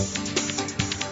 Bye.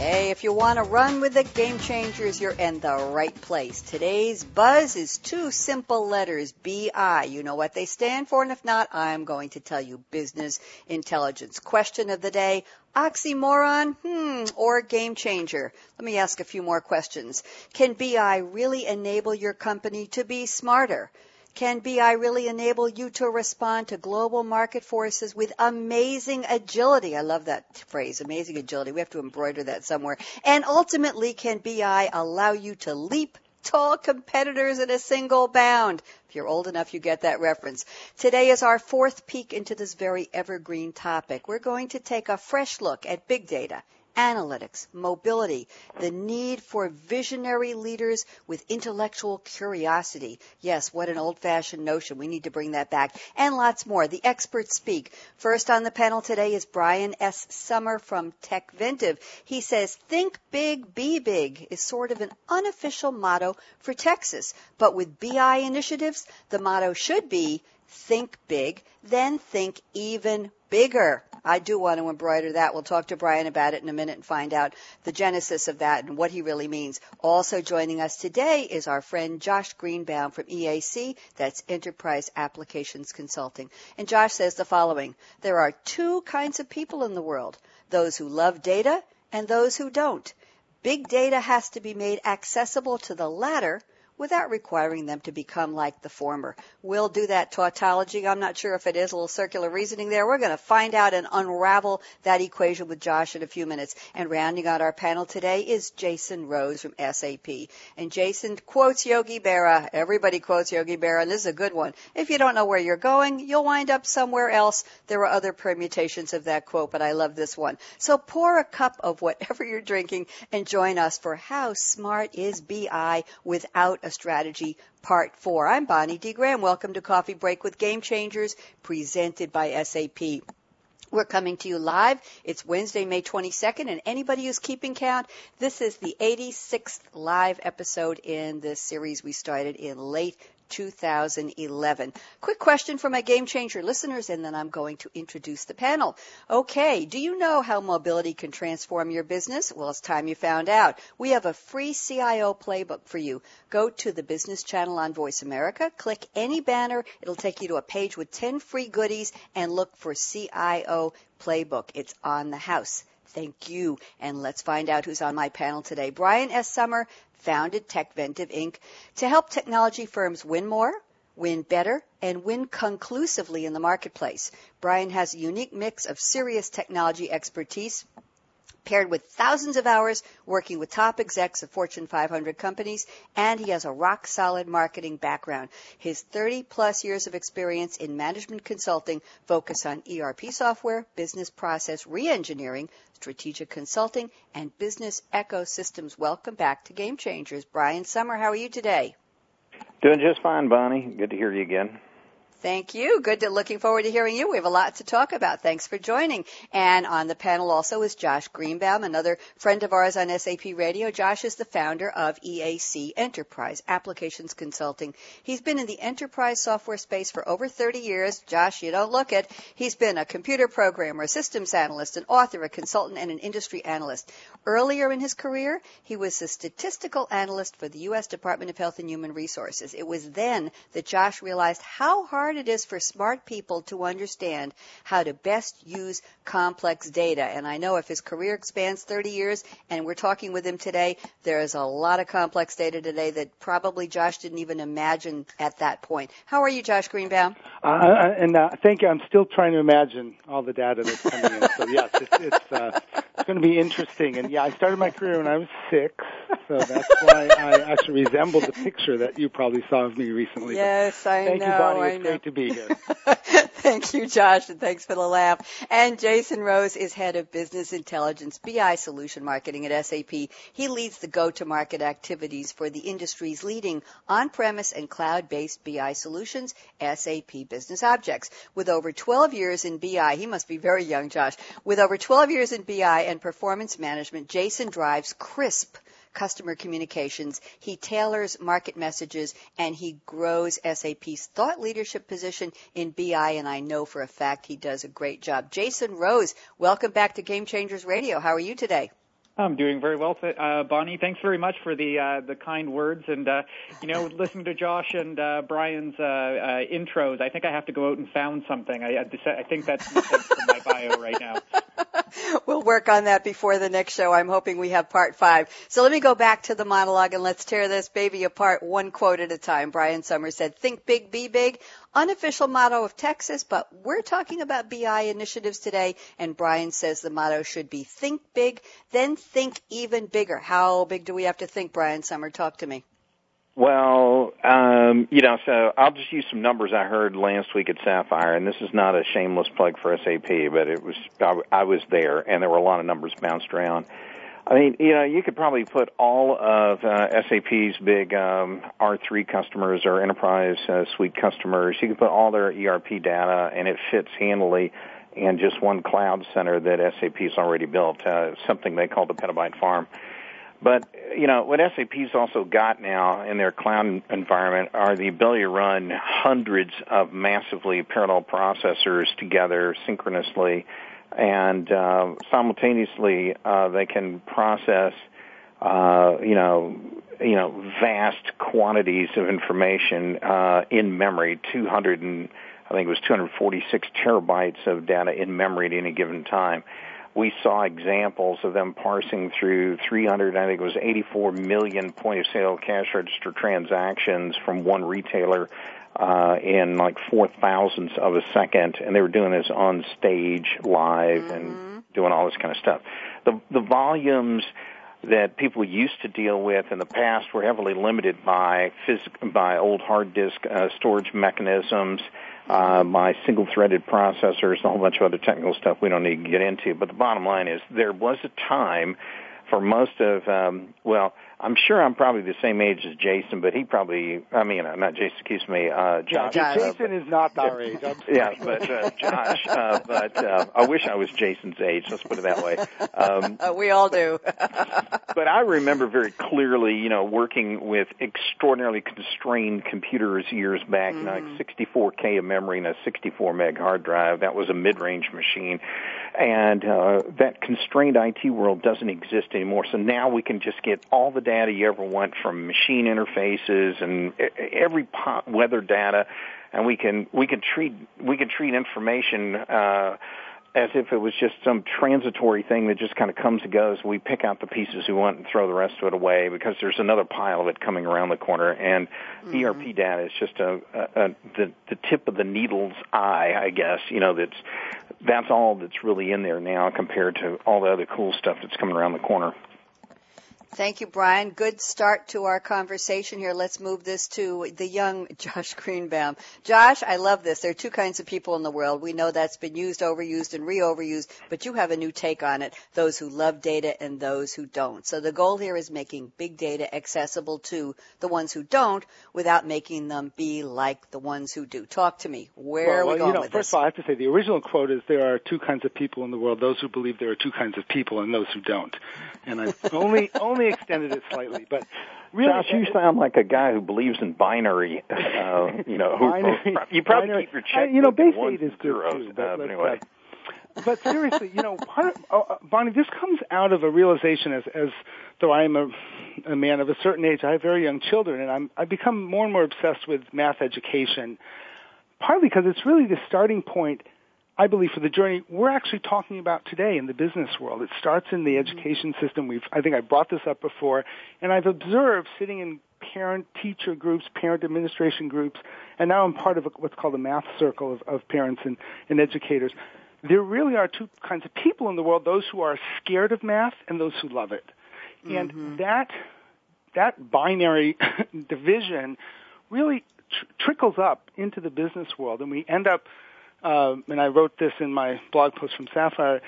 Hey, if you want to run with the game changers, you're in the right place. Today's buzz is two simple letters, BI. You know what they stand for, and if not, I'm going to tell you business intelligence. Question of the day, oxymoron, hmm, or game changer? Let me ask a few more questions. Can BI really enable your company to be smarter? Can BI really enable you to respond to global market forces with amazing agility? I love that phrase, amazing agility. We have to embroider that somewhere. And ultimately, can BI allow you to leap tall competitors in a single bound? If you're old enough, you get that reference. Today is our fourth peek into this very evergreen topic. We're going to take a fresh look at big data analytics, mobility, the need for visionary leaders with intellectual curiosity. Yes, what an old fashioned notion. We need to bring that back. And lots more. The experts speak. First on the panel today is Brian S. Sommer from TechVentive. He says, think big, be big is sort of an unofficial motto for Texas. But with BI initiatives, the motto should be think big, then think even bigger. I do want to embroider that. We'll talk to Brian about it in a minute and find out the genesis of that and what he really means. Also joining us today is our friend Josh Greenbaum from EAC, that's Enterprise Applications Consulting. And Josh says the following, there are two kinds of people in the world, those who love data and those who don't. Big data has to be made accessible to the latter without requiring them to become like the former. We'll do that tautology. I'm not sure if it is a little circular reasoning there. We're going to find out and unravel that equation with Josh in a few minutes. And rounding out our panel today is Jason Rose from SAP. And Jason quotes Yogi Berra. Everybody quotes Yogi Berra, and this is a good one. If you don't know where you're going, you'll wind up somewhere else. There are other permutations of that quote, but I love this one. So pour a cup of whatever you're drinking and join us for How Smart is BI Without a Strategy Part 4. I'm Bonnie D. Graham. Welcome to Coffee Break with Game Changers, presented by SAP. We're coming to you live. It's Wednesday, May 22nd, and anybody who's keeping count, this is the 86th live episode in this series we started in late 2011. Quick question for my game changer listeners, and then I'm going to introduce the panel. Okay, do you know how mobility can transform your business? Well, it's time you found out. We have a free CIO playbook for you. Go to the business channel on Voice America, click any banner, it'll take you to a page with 10 free goodies, and look for CIO playbook. It's on the house. Thank you. And let's find out who's on my panel today. Brian S. Sommer founded TechVentive Inc. to help technology firms win more, win better, and win conclusively in the marketplace. Brian has a unique mix of serious technology expertise paired with thousands of hours working with top execs of Fortune 500 companies, and he has a rock solid marketing background. His 30 plus years of experience in management consulting focus on ERP software, business process reengineering, strategic consulting, and business ecosystems. Welcome back to Game Changers. Brian Sommer, how are you today? Doing just fine, Bonnie. Good to hear you again. Thank you. Good to looking forward to hearing you. We have a lot to talk about. Thanks for joining. And on the panel also is Josh Greenbaum, another friend of ours on SAP Radio. Josh is the founder of EAC Enterprise Applications Consulting. He's been in the enterprise software space for over 30 years. Josh, you don't look it. He's been a computer programmer, a systems analyst, an author, a consultant, and an industry analyst. Earlier in his career, he was a statistical analyst for the U.S. Department of Health and Human Resources. It was then that Josh realized how hard hard it is for smart people to understand how to best use complex data. And I know if his career expands 30 years and we're talking with him today, there is a lot of complex data today that probably Josh didn't even imagine at that point. How are you, Josh Greenbaum? Uh, and uh, thank you. I'm still trying to imagine all the data that's coming in. So yes, it's, it's, uh, it's going to be interesting. And yeah, I started my career when I was six, so that's why I actually resemble the picture that you probably saw of me recently. Yes, I thank know. Thank you, Bonnie. It's great to be here. thank you, Josh, and thanks for the laugh. And Jason Rose is head of business intelligence, BI solution marketing at SAP. He leads the go-to-market activities for the industry's leading on-premise and cloud-based BI solutions, SAP Business Objects. With over 12 years in BI, he must be very young, Josh. With over 12 years in BI and performance management, Jason drives crisp customer communications. He tailors market messages and he grows SAP's thought leadership position in BI. And I know for a fact he does a great job. Jason Rose, welcome back to Game Changers Radio. How are you today? I'm doing very well, uh, Bonnie. Thanks very much for the uh, the kind words. And uh, you know, listening to Josh and uh, Brian's uh, uh, intros, I think I have to go out and found something. I, I think that's my bio right now. we'll work on that before the next show. I'm hoping we have part five. So let me go back to the monologue and let's tear this baby apart one quote at a time. Brian Sommers said, think big, be big. Unofficial motto of Texas, but we're talking about BI initiatives today. And Brian says the motto should be think big, then think even bigger. How big do we have to think, Brian Sommer? Talk to me. Well, um, you know, so I'll just use some numbers I heard last week at Sapphire, and this is not a shameless plug for SAP, but it was I, I was there, and there were a lot of numbers bounced around. I mean, you know, you could probably put all of uh, SAP's big um, R3 customers or enterprise uh, suite customers. You could put all their ERP data, and it fits handily in just one cloud center that SAP's already built, uh, something they call the petabyte farm. But you know what SAP's also got now in their cloud environment are the ability to run hundreds of massively parallel processors together synchronously, and uh, simultaneously uh, they can process uh, you know you know vast quantities of information uh, in memory, 200 and I think it was 246 terabytes of data in memory at any given time. We saw examples of them parsing through 300, I think it was 84 million point of sale cash register transactions from one retailer uh, in like four thousandths of a second, and they were doing this on stage live mm-hmm. and doing all this kind of stuff. The the volumes that people used to deal with in the past were heavily limited by phys- by old hard disk uh, storage mechanisms uh, by single-threaded processors and a whole bunch of other technical stuff we don't need to get into. But the bottom line is there was a time for most of, um, well, I'm sure I'm probably the same age as Jason, but he probably, I mean, uh, not Jason, excuse me, uh, Josh. Yeah, Jason uh, is not our age. yeah, but uh, Josh, uh, but uh, I wish I was Jason's age. Let's put it that way. Um, uh, we all do. but I remember very clearly, you know, working with extraordinarily constrained computers years back, mm-hmm. like 64k of memory and a 64 meg hard drive. That was a mid-range machine, and uh, that constrained IT world doesn't exist anymore. So now we can just get all the data you ever want from machine interfaces and every weather data, and we can we can treat we can treat information uh, as if it was just some transitory thing that just kind of comes and goes. We pick out the pieces we want and throw the rest of it away because there's another pile of it coming around the corner. And mm-hmm. ERP data is just a, a, a the the tip of the needle's eye, I guess. You know that's that's all that's really in there now compared to all the other cool stuff that's coming around the corner. Thank you, Brian. Good start to our conversation here. Let's move this to the young Josh Greenbaum. Josh, I love this. There are two kinds of people in the world. We know that's been used, overused, and re-overused, but you have a new take on it. Those who love data and those who don't. So the goal here is making big data accessible to the ones who don't without making them be like the ones who do. Talk to me. Where well, are we going you know, with first this? of all, I have to say the original quote is there are two kinds of people in the world, those who believe there are two kinds of people and those who don't. And I only, only extended it slightly, but really, Josh, you sound like a guy who believes in binary. Uh, you know, who, binary, you probably binary, keep your check. I, you know, base eight is good too. But, uh, anyway. Uh, but seriously, you know, part of, uh, Bonnie, this comes out of a realization as, as though I am a, a man of a certain age, I have very young children, and I'm, I've become more and more obsessed with math education partly because it's really the starting point I believe for the journey we're actually talking about today in the business world. It starts in the education system. We've, I think I brought this up before, and I've observed sitting in parent teacher groups, parent administration groups, and now I'm part of a, what's called a math circle of, of parents and, and educators. There really are two kinds of people in the world: those who are scared of math and those who love it. And Mm-hmm. that that binary division really tr- trickles up into the business world, and we end up. Um, and I wrote this in my blog post from Sapphire.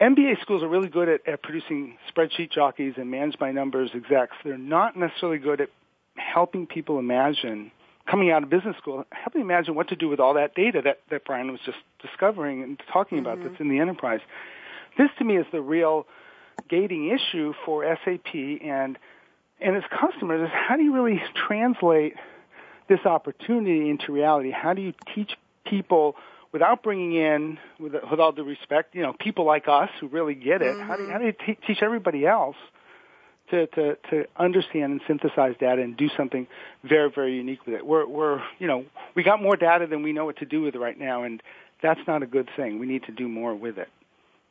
MBA schools are really good at, at producing spreadsheet jockeys and managed by numbers execs. They're not necessarily good at helping people imagine coming out of business school, helping imagine what to do with all that data that, that Brian was just discovering and talking about that's in the enterprise. This to me is the real gating issue for SAP and and its customers is how do you really translate this opportunity into reality? How do you teach people without bringing in, with, with all due respect, you know, people like us who really get it? How do you, mm-hmm. how do you te- teach everybody else to, to to understand and synthesize data and do something very very unique with it? We're we're you know we got more data than we know what to do with right now, and that's not a good thing. We need to do more with it.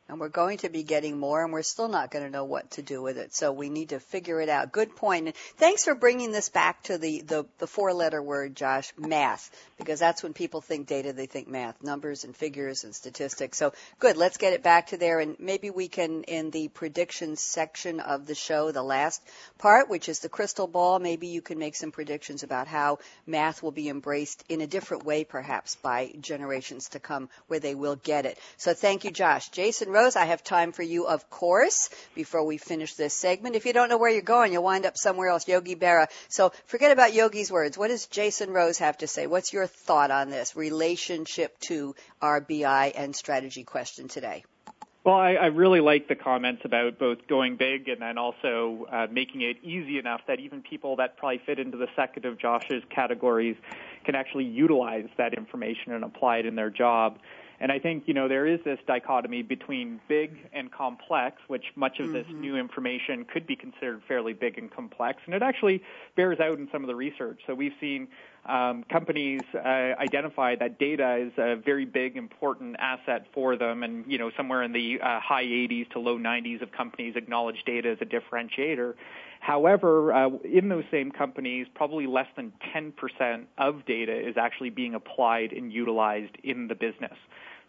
And we're going to be getting more, and we're still not going to know what to do with it. So we need to figure it out. Good point. And thanks for bringing this back to the, the, the four letter word, Josh, math, because that's when people think data, they think math, numbers and figures and statistics. So good. Let's get it back to there. And maybe we can, in the predictions section of the show, the last part, which is the crystal ball, maybe you can make some predictions about how math will be embraced in a different way, perhaps by generations to come where they will get it. So thank you, Josh. Jason Rose, I have time for you, of course, before we finish this segment. If you don't know where you're going, you'll wind up somewhere else. Yogi Berra. So forget about Yogi's words. What does Jason Rose have to say? What's your thought on this relationship to our BI and strategy question today? Well, I, I really like the comments about both going big and then also uh, making it easy enough that even people that probably fit into the second of Josh's categories can actually utilize that information and apply it in their job. And I think, you know, there is this dichotomy between big and complex, which much of this new information could be considered fairly big and complex. And it actually bears out in some of the research. So we've seen um, companies uh, identify that data is a very big, important asset for them. And, you know, somewhere in the uh, high 80s to low 90s of companies acknowledge data as a differentiator. However, uh, in those same companies, probably less than 10% of data is actually being applied and utilized in the business.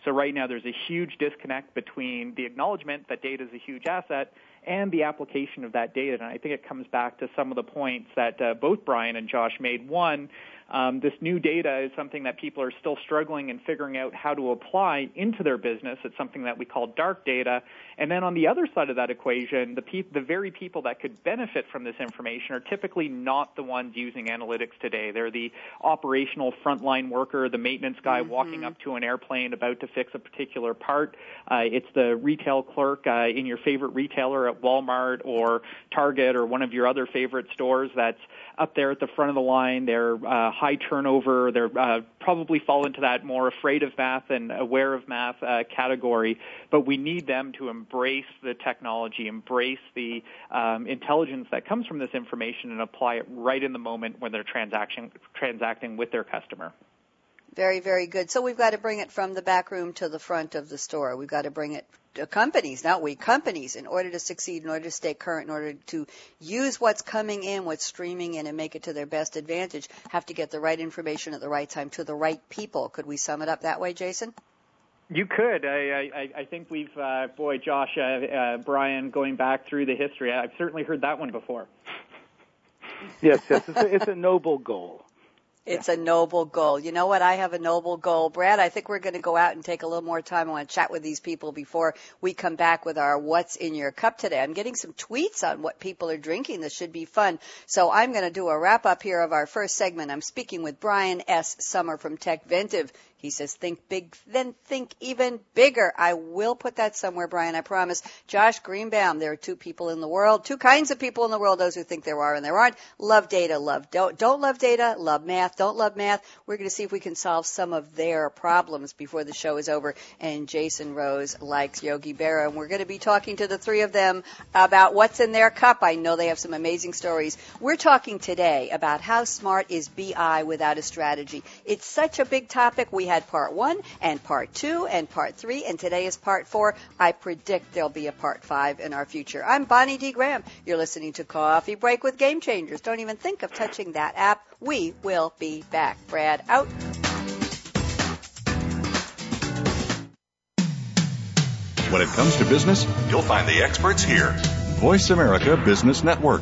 So right now there's a huge disconnect between the acknowledgement that data is a huge asset and the application of that data. And I think it comes back to some of the points that uh, both Brian and Josh made. One, um, this new data is something that people are still struggling and figuring out how to apply into their business. It's something that we call dark data. And then on the other side of that equation, the, pe- the very people that could benefit from this information are typically not the ones using analytics today. They're the operational frontline worker, the maintenance guy walking up to an airplane about to fix a particular part. Uh, it's the retail clerk uh, in your favorite retailer at Walmart or Target or one of your other favorite stores that's up there at the front of the line. They're uh, high turnover. They're uh, probably fall into that more afraid of math and aware of math uh, category. But we need them to embrace the technology, embrace the um, intelligence that comes from this information, and apply it right in the moment when they're transaction, transacting with their customer. Very, very good. So we've got to bring it from the back room to the front of the store. We've got to bring it to companies, not we, companies, in order to succeed, in order to stay current, in order to use what's coming in, what's streaming in, and make it to their best advantage, have to get the right information at the right time to the right people. Could we sum it up that way, Jason? You could. I, I, I think we've, uh, boy, Josh, uh, uh, Brian, going back through the history, I've certainly heard that one before. Yes, yes, it's a, it's a noble goal. It's a noble goal. You know what? I have a noble goal. Brad, I think we're going to go out and take a little more time. I want to chat with these people before we come back with our What's in Your Cup today. I'm getting some tweets on what people are drinking. This should be fun. So I'm going to do a wrap up here of our first segment. I'm speaking with Brian S. Sommer from TechVentive. He says, think big, then think even bigger. I will put that somewhere, Brian, I promise. Josh Greenbaum, there are two people in the world, two kinds of people in the world, those who think there are and there aren't. Love data, love, don't, don't love data, love math, don't love math. We're going to see if we can solve some of their problems before the show is over. And Jason Rose likes Yogi Berra, and we're going to be talking to the three of them about what's in their cup. I know they have some amazing stories. We're talking today about how smart is BI without a strategy. It's such a big topic. We had part one and part two and part three, and today is part four. I predict there'll be a part five in our future. I'm Bonnie D. Graham. You're listening to Coffee Break with Game Changers. Don't even think of touching that app. We will be back. Brad out. When it comes to business, you'll find the experts here. Voice America Business Network.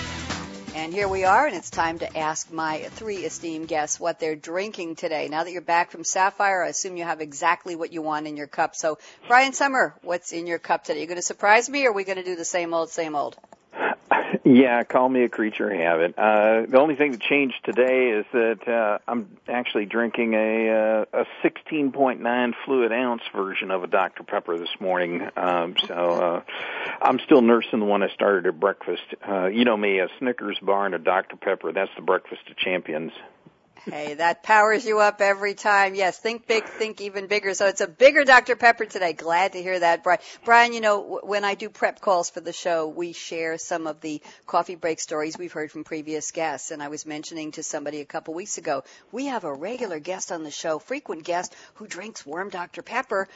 And here we are, and it's time to ask my three esteemed guests what they're drinking today. Now that you're back from Sapphire, I assume you have exactly what you want in your cup. So, Brian Sommer, what's in your cup today? You going to surprise me, or are we going to do the same old, same old? Yeah, call me a creature habit. Uh, the only thing that changed today is that uh, I'm actually drinking a uh, a 16.9 fluid ounce version of a Dr Pepper this morning. Um, so uh, I'm still nursing the one I started at breakfast. Uh, you know me, a Snickers bar and a Dr Pepper. That's the breakfast of champions. Hey, that powers you up every time. Yes, think big, think even bigger. So it's a bigger Dr. Pepper today. Glad to hear that, Brian. Brian, you know, when I do prep calls for the show, we share some of the coffee break stories we've heard from previous guests. And I was mentioning to somebody a couple weeks ago, we have a regular guest on the show, frequent guest, who drinks warm Dr. Pepper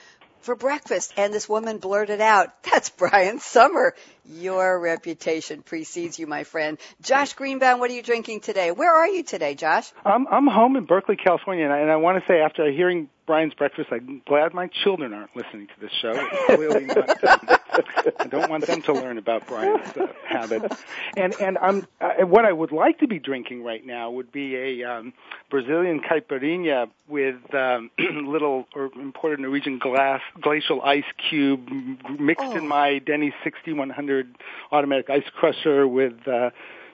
for breakfast. And this woman blurted out, that's Brian Sommer. Your reputation precedes you, my friend. Josh Greenbaum, what are you drinking today? Where are you today, Josh? I'm I'm home in Berkeley, California, and I, and I want to say after hearing Brian's breakfast, I'm glad my children aren't listening to this show. It's clearly not them. I don't want them to learn about Brian's uh, habits. And and I'm uh, what I would like to be drinking right now would be a um, Brazilian caipirinha with um, little or imported Norwegian glass glacial ice cube mixed Oh. in my Denny's 6100 automatic ice crusher with uh,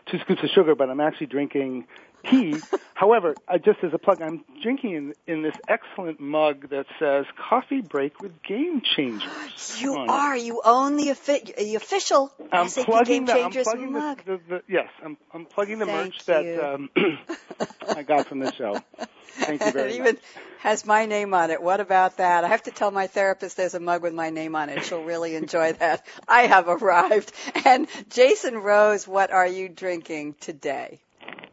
two scoops of sugar. But I'm actually drinking tea. However, uh, just as a plug, I'm drinking in, in this excellent mug that says "Coffee Break with Game Changers." You on it. are. You own the, offi- the official I'm SAP plugging Game the, I'm Changers plugging mug. the, the, yes, I'm I'm plugging the Thank merch that um, I got from the show. Thank you very it even much. has my name on it. What about that? I have to tell my therapist there's a mug with my name on it. She'll really enjoy that. I have arrived. And Jason Rose, what are you drinking today?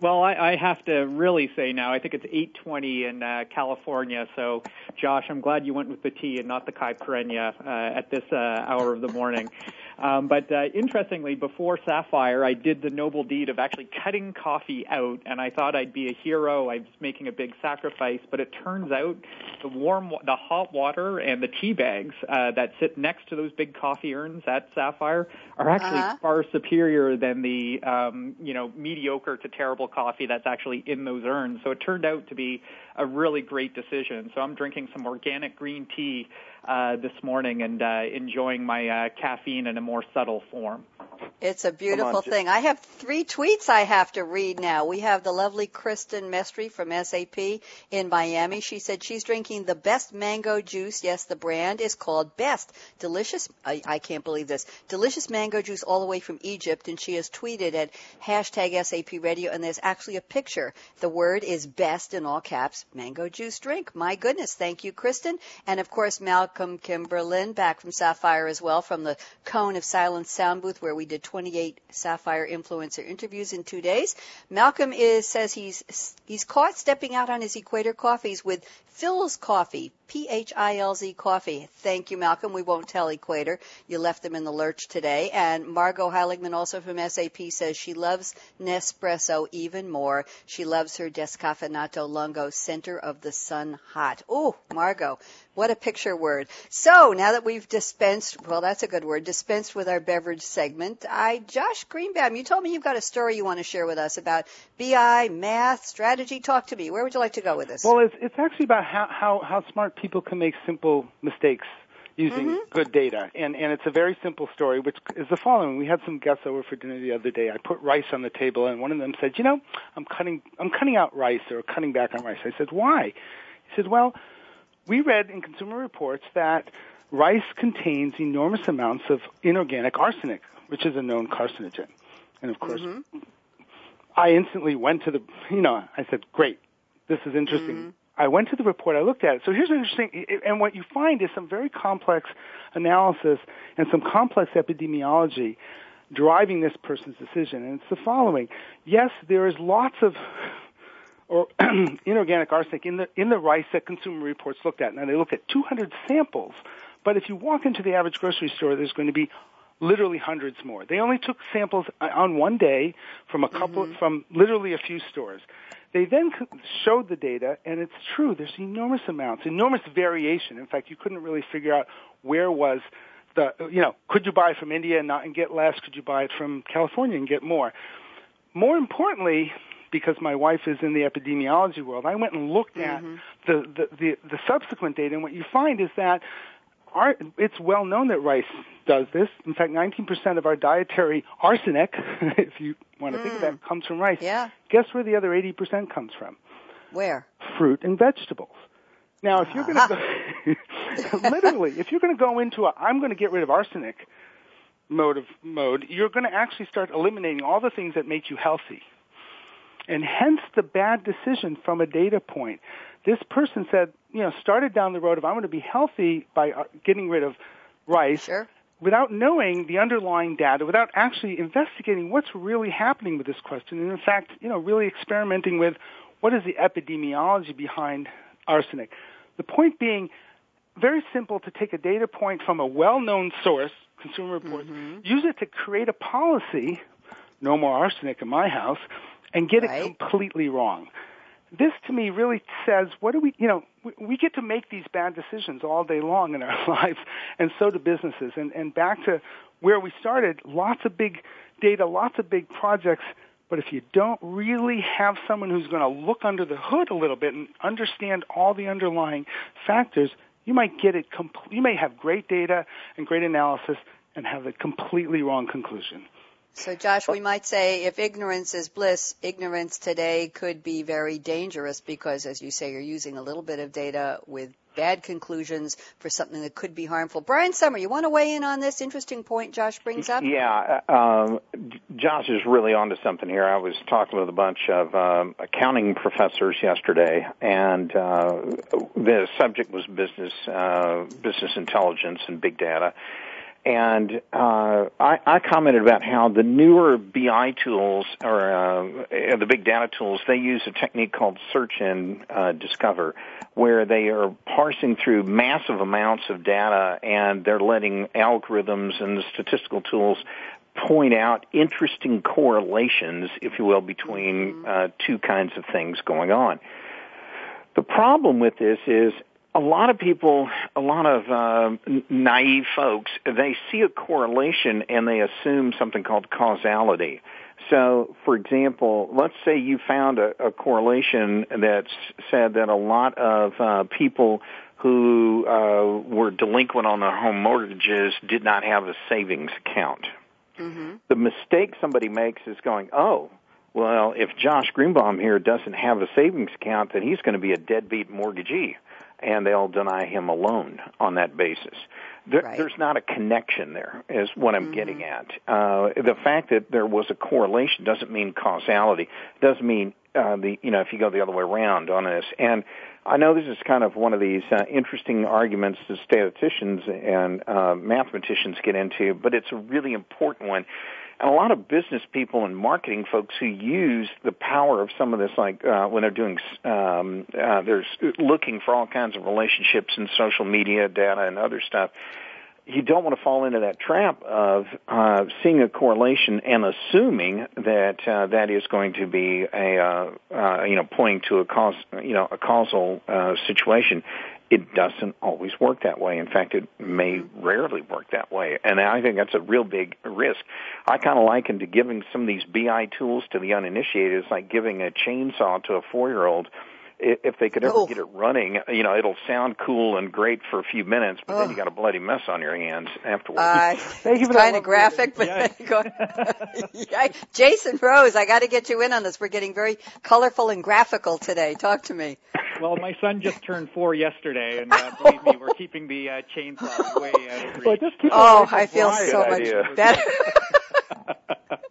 Well, I, I have to really say now, I think it's 8:20 in uh, California. So, Josh, I'm glad you went with the tea and not the caipirinha uh, at this uh, hour of the morning. Um, but uh, interestingly, before Sapphire, I did the noble deed of actually cutting coffee out, and I thought I'd be a hero. I was making a big sacrifice, but it turns out the warm, the hot water and the tea bags uh, that sit next to those big coffee urns at Sapphire are actually Uh-huh. far superior than the um, you know mediocre to terrible coffee that's actually in those urns. So it turned out to be a really great decision. So I'm drinking some organic green tea uh, this morning and uh, enjoying my uh, caffeine in a more subtle form. It's a beautiful thing. I have three tweets I have to read now. We have the lovely Kristen Mestry from SAP in Miami. She said she's drinking the best mango juice. Yes, the brand is called Best. Delicious. I, I can't believe this. Delicious mango juice all the way from Egypt. And she has tweeted at hashtag SAP radio and there's actually a picture. The word is best in all caps. Mango juice drink. My goodness. Thank you, Kristen. And of course, Malcolm Kimberlin back from Sapphire as well from the Cone of Silence sound booth where we did 28 Sapphire influencer interviews in two days. Malcolm is says he's he's caught stepping out on his Equator coffees with Philz Coffee, P-H-I-L-Z Coffee. Thank you, Malcolm. We won't tell Equator. You left them in the lurch today. And Margot Heiligman, also from SAP, says she loves Nespresso even more. She loves her Decaffeinato Lungo, center of the sun hot. Oh, Margot, what a picture word. So now that we've dispensed, well, that's a good word, dispensed with our beverage segment, I, Josh Greenbaum, you told me you've got a story you want to share with us about BI, math, strategy. Talk to me. Where would you like to go with this? Well, it's, it's actually about how, how, how smart people can make simple mistakes using Mm-hmm. good data. And, and it's a very simple story, which is the following. We had some guests over for dinner the other day. I put rice on the table, and one of them said, you know, I'm cutting, I'm cutting out rice or cutting back on rice. I said, why? He said, well, we read in Consumer Reports that rice contains enormous amounts of inorganic arsenic, which is a known carcinogen. And of course, mm-hmm. I instantly went to the, you know, I said, great, this is interesting. Mm-hmm. I went to the report, I looked at it. So here's an interesting, and what you find is some very complex analysis and some complex epidemiology driving this person's decision. And it's the following. Yes, there is lots of or inorganic arsenic in the in the rice that Consumer Reports looked at. Now they looked at 200 samples, but if you walk into the average grocery store, there's going to be literally hundreds more. They only took samples uh, on one day from a couple mm-hmm. from literally a few stores. They then showed the data, and it's true. There's enormous amounts, enormous variation. In fact, you couldn't really figure out where was the, you know, could you buy from India and not and get less? Could you buy it from California and get more? More importantly, because my wife is in the epidemiology world, I went and looked at mm-hmm. the, the, the, the subsequent data, and what you find is that our, it's well known that rice does this. In fact, 19% of our dietary arsenic, if you want to think of that, mm. comes from rice. Yeah. Guess where the other 80% comes from? Where? Fruit and vegetables. Now, if you're going to go, literally, if you're going to go into a, I'm going to get rid of arsenic mode of mode, you're going to actually start eliminating all the things that make you healthy. And hence the bad decision from a data point. This person said, you know, started down the road of I'm going to be healthy by uh, getting rid of rice Sure. without knowing the underlying data, without actually investigating what's really happening with this question, and in fact, you know, really experimenting with what is the epidemiology behind arsenic. The point being, very simple to take a data point from a well-known source, Consumer Reports, use it to create a policy, no more arsenic in my house, and get Right. it completely wrong. This to me really says, what do we, you know, we, we get to make these bad decisions all day long in our lives, and so do businesses. And, and back to where we started, lots of big data, lots of big projects, but if you don't really have someone who's going to look under the hood a little bit and understand all the underlying factors, you might get it. Compl- you may have great data and great analysis and have a completely wrong conclusion. So, Josh, we might say if ignorance is bliss, ignorance today could be very dangerous because, as you say, you're using a little bit of data with bad conclusions for something that could be harmful. Brian Sommer, you want to weigh in on this interesting point Josh brings up? Yeah, uh, um, Josh is really onto something here. I was talking with a bunch of um, accounting professors yesterday, and uh, the subject was business uh, business intelligence and big data. And uh, I, I commented about how the newer BI tools or uh, the big data tools they use a technique called search and uh, discover, where they are parsing through massive amounts of data and they're letting algorithms and the statistical tools point out interesting correlations, if you will, between uh, two kinds of things going on. The problem with this is a lot of people, a lot of uh, naive folks, they see a correlation and they assume something called causality. So, for example, let's say you found a, a correlation that said that a lot of uh, people who uh, were delinquent on their home mortgages did not have a savings account. Mm-hmm. The mistake somebody makes is going, oh, well, if Josh Greenbaum here doesn't have a savings account, then he's going to be a deadbeat mortgagee, and they'll deny him a loan on that basis. There, Right. There's not a connection there, is what I'm Mhm. getting at. Uh, the fact that there was a correlation doesn't mean causality. Doesn't mean uh, the you know if you go the other way around on this. And I know this is kind of one of these uh, interesting arguments that statisticians and uh, mathematicians get into, but it's a really important one. And a lot of business people and marketing folks who use the power of some of this, like uh, when they're doing, um, uh, they're looking for all kinds of relationships in social media data and other stuff. You don't want to fall into that trap of uh, seeing a correlation and assuming that uh, that is going to be a, uh, uh, you know, pointing to a cause, you know, a causal uh, situation it doesn't always work that way. In fact, it may rarely work that way. And I think that's a real big risk. I kind of liken to giving some of these BI tools to the uninitiated. It's like giving a chainsaw to a four-year-old. If they could ever Oh. get it running, you know, it'll sound cool and great for a few minutes, but then Oh. you got a bloody mess on your hands afterwards. Uh, Thank you for that kind of graphic, but Yeah, Jason Rose, I got to get you in on this. We're getting very colorful and graphical today. Talk to me. Well, my son just turned four yesterday, and uh, believe me, we're keeping the uh, chainsaw way out of Well, reach. just keep it Oh, I feel so Good much better.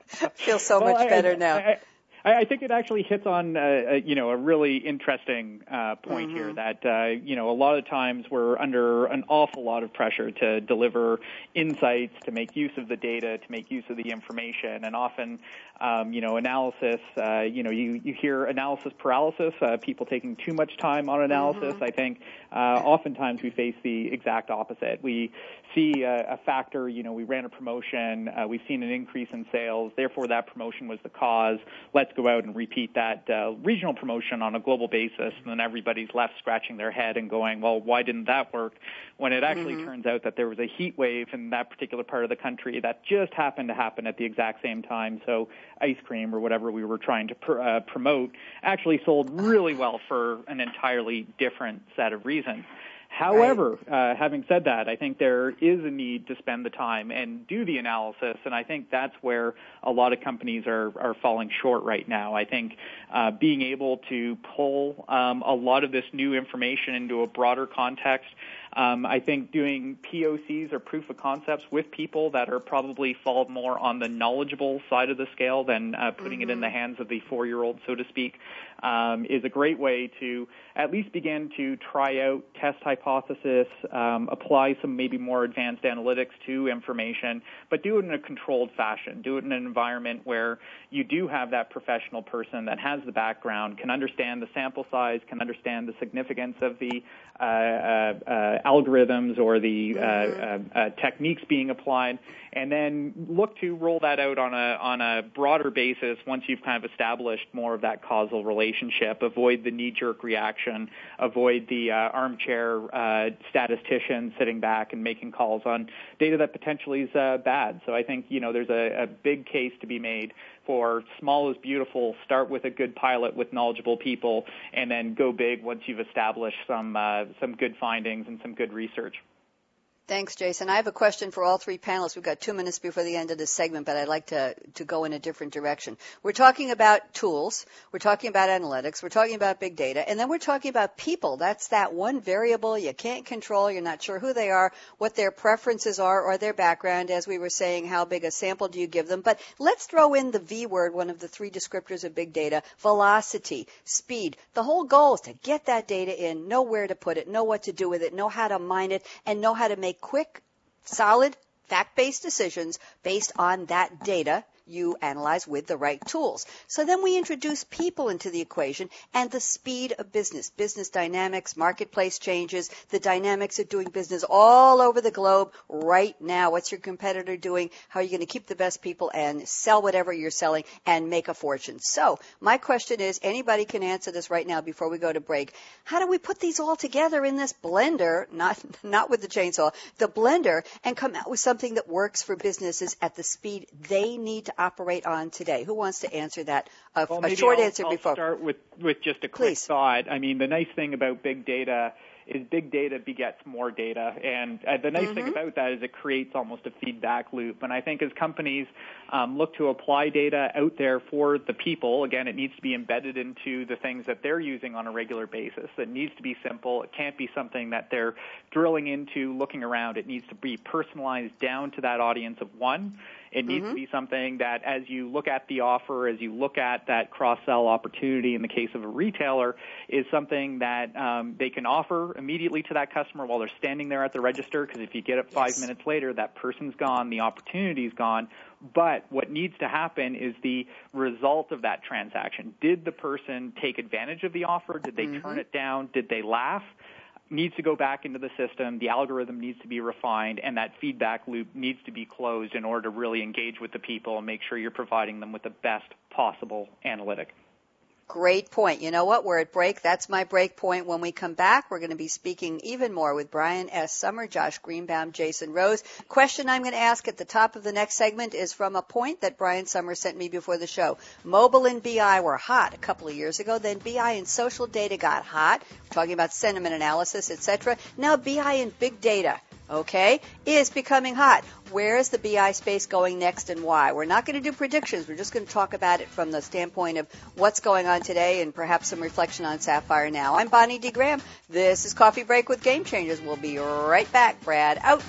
feel so Well, much I- better I- now. I, I, I think it actually hits on, uh, uh, you know, a really interesting uh, point here. That uh, you know, a lot of times we're under an awful lot of pressure to deliver insights, to make use of the data, to make use of the information, and often, um, you know, analysis. Uh, you know, you you hear analysis paralysis. Uh, people taking too much time on analysis. I think uh, oftentimes we face the exact opposite. We see a, a factor. You know, we ran a promotion. Uh, we've seen an increase in sales. Therefore, that promotion was the cause. Let's go out and repeat that uh, regional promotion on a global basis. And then everybody's left scratching their head and going, well, why didn't that work? When it actually turns out that there was a heat wave in that particular part of the country that just happened to happen at the exact same time. So ice cream or whatever we were trying to pr- uh, promote actually sold really well for an entirely different set of reasons. However, uh, having said that, I think there is a need to spend the time and do the analysis, and I think that's where a lot of companies are, are falling short right now. I think uh, being able to pull um, a lot of this new information into a broader context um, I think doing POCs or proof of concepts with people that are probably fall more on the knowledgeable side of the scale than uh, putting it in the hands of the four-year-old, so to speak, um, is a great way to at least begin to try out, test hypothesis, um, apply some maybe more advanced analytics to information, but do it in a controlled fashion. Do it in an environment where you do have that professional person that has the background, can understand the sample size, can understand the significance of the uh, uh, uh, algorithms or the uh, uh, uh, techniques being applied, and then look to roll that out on a on a broader basis once you've kind of established more of that causal relationship. Avoid the knee-jerk reaction. Avoid the uh, armchair uh, statistician sitting back and making calls on data that potentially is uh, bad. So I think you know there's a, a big case to be made for small is beautiful. Start with a good pilot with knowledgeable people, and then go big once you've established some uh, some good findings and some good research. Thanks, Jason. I have a question for all three panelists. We've got two minutes before the end of this segment, but I'd like to, to go in a different direction. We're talking about tools. We're talking about analytics. We're talking about big data. And then we're talking about people. That's that one variable you can't control. You're not sure who they are, what their preferences are, or their background. As we were saying, how big a sample do you give them? But let's throw in the V word, one of the three descriptors of big data, velocity, speed. The whole goal is to get that data in, know where to put it, know what to do with it, know how to mine it, and know how to make quick, solid, fact-based decisions based on that data you analyze with the right tools. So then we introduce people into the equation and the speed of business, business dynamics, marketplace changes, the dynamics of doing business all over the globe right now. What's your competitor doing? How are you going to keep the best people and sell whatever you're selling and make a fortune? So my question is, anybody can answer this right now before we go to break. How do we put these all together in this blender, not, not with the chainsaw, the blender and come out with something that works for businesses at the speed they need to operate on today? Who wants to answer that? A, Well, a short I'll, answer I'll before. start with with just a quick Please. thought. I mean, the nice thing about big data is big data begets more data. And uh, the nice mm-hmm. thing about that is it creates almost a feedback loop. And I think as companies um, look to apply data out there for the people, again, it needs to be embedded into the things that they're using on a regular basis. It needs to be simple. It can't be something that they're drilling into, looking around. It needs to be personalized down to that audience of one. It needs mm-hmm. to be something that as you look at the offer, as you look at that cross-sell opportunity in the case of a retailer, is something that um, they can offer immediately to that customer while they're standing there at the register, because if you get it five yes. minutes later, that person's gone, the opportunity's gone. But what needs to happen is the result of that transaction. Did the person take advantage of the offer? Did they mm-hmm. turn it down? Did they laugh? Needs to go back into the system, the algorithm needs to be refined, and that feedback loop needs to be closed in order to really engage with the people and make sure you're providing them with the best possible analytic. Great point. You know what? We're at break. That's my break point. When we come back, we're going to be speaking even more with Brian S. Sommer, Josh Greenbaum, Jason Rose. Question I'm going to ask at the top of the next segment is from a point that Brian Sommer sent me before the show. Mobile and BI were hot a couple of years ago. Then BI and social data got hot. We're talking about sentiment analysis, etc. Now BI and big data okay, is becoming hot. Where is the BI space going next and why? We're not going to do predictions. We're just going to talk about it from the standpoint of what's going on today and perhaps some reflection on Sapphire now. I'm Bonnie D. Graham. This is Coffee Break with Game Changers. We'll be right back. Brad out.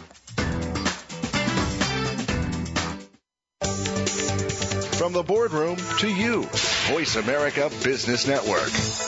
From the boardroom to you, Voice America Business Network.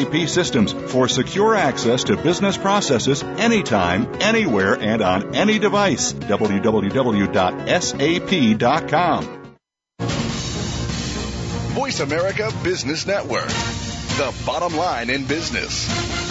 SAP systems for secure access to business processes anytime, anywhere, and on any device. www.sap.com. Voice America Business Network. The bottom line in business.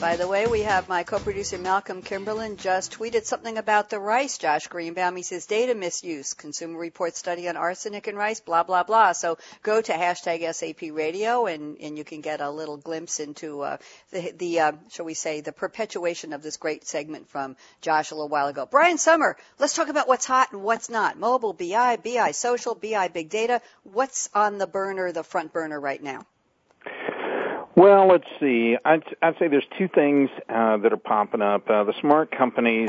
By the way, we have my co-producer Malcolm Kimberlin just tweeted something about the rice. Josh Greenbaum, he says data misuse, Consumer Report study on arsenic in rice, blah, blah, blah. So go to hashtag SAP radio and, and you can get a little glimpse into uh, the, the uh, shall we say, the perpetuation of this great segment from Josh a little while ago. Brian Sommer, let's talk about what's hot and what's not. Mobile, BI, BI social, BI big data. What's on the burner, the front burner right now? Well, let's see. I'd, I'd say there's two things uh, that are popping up. Uh, the smart companies,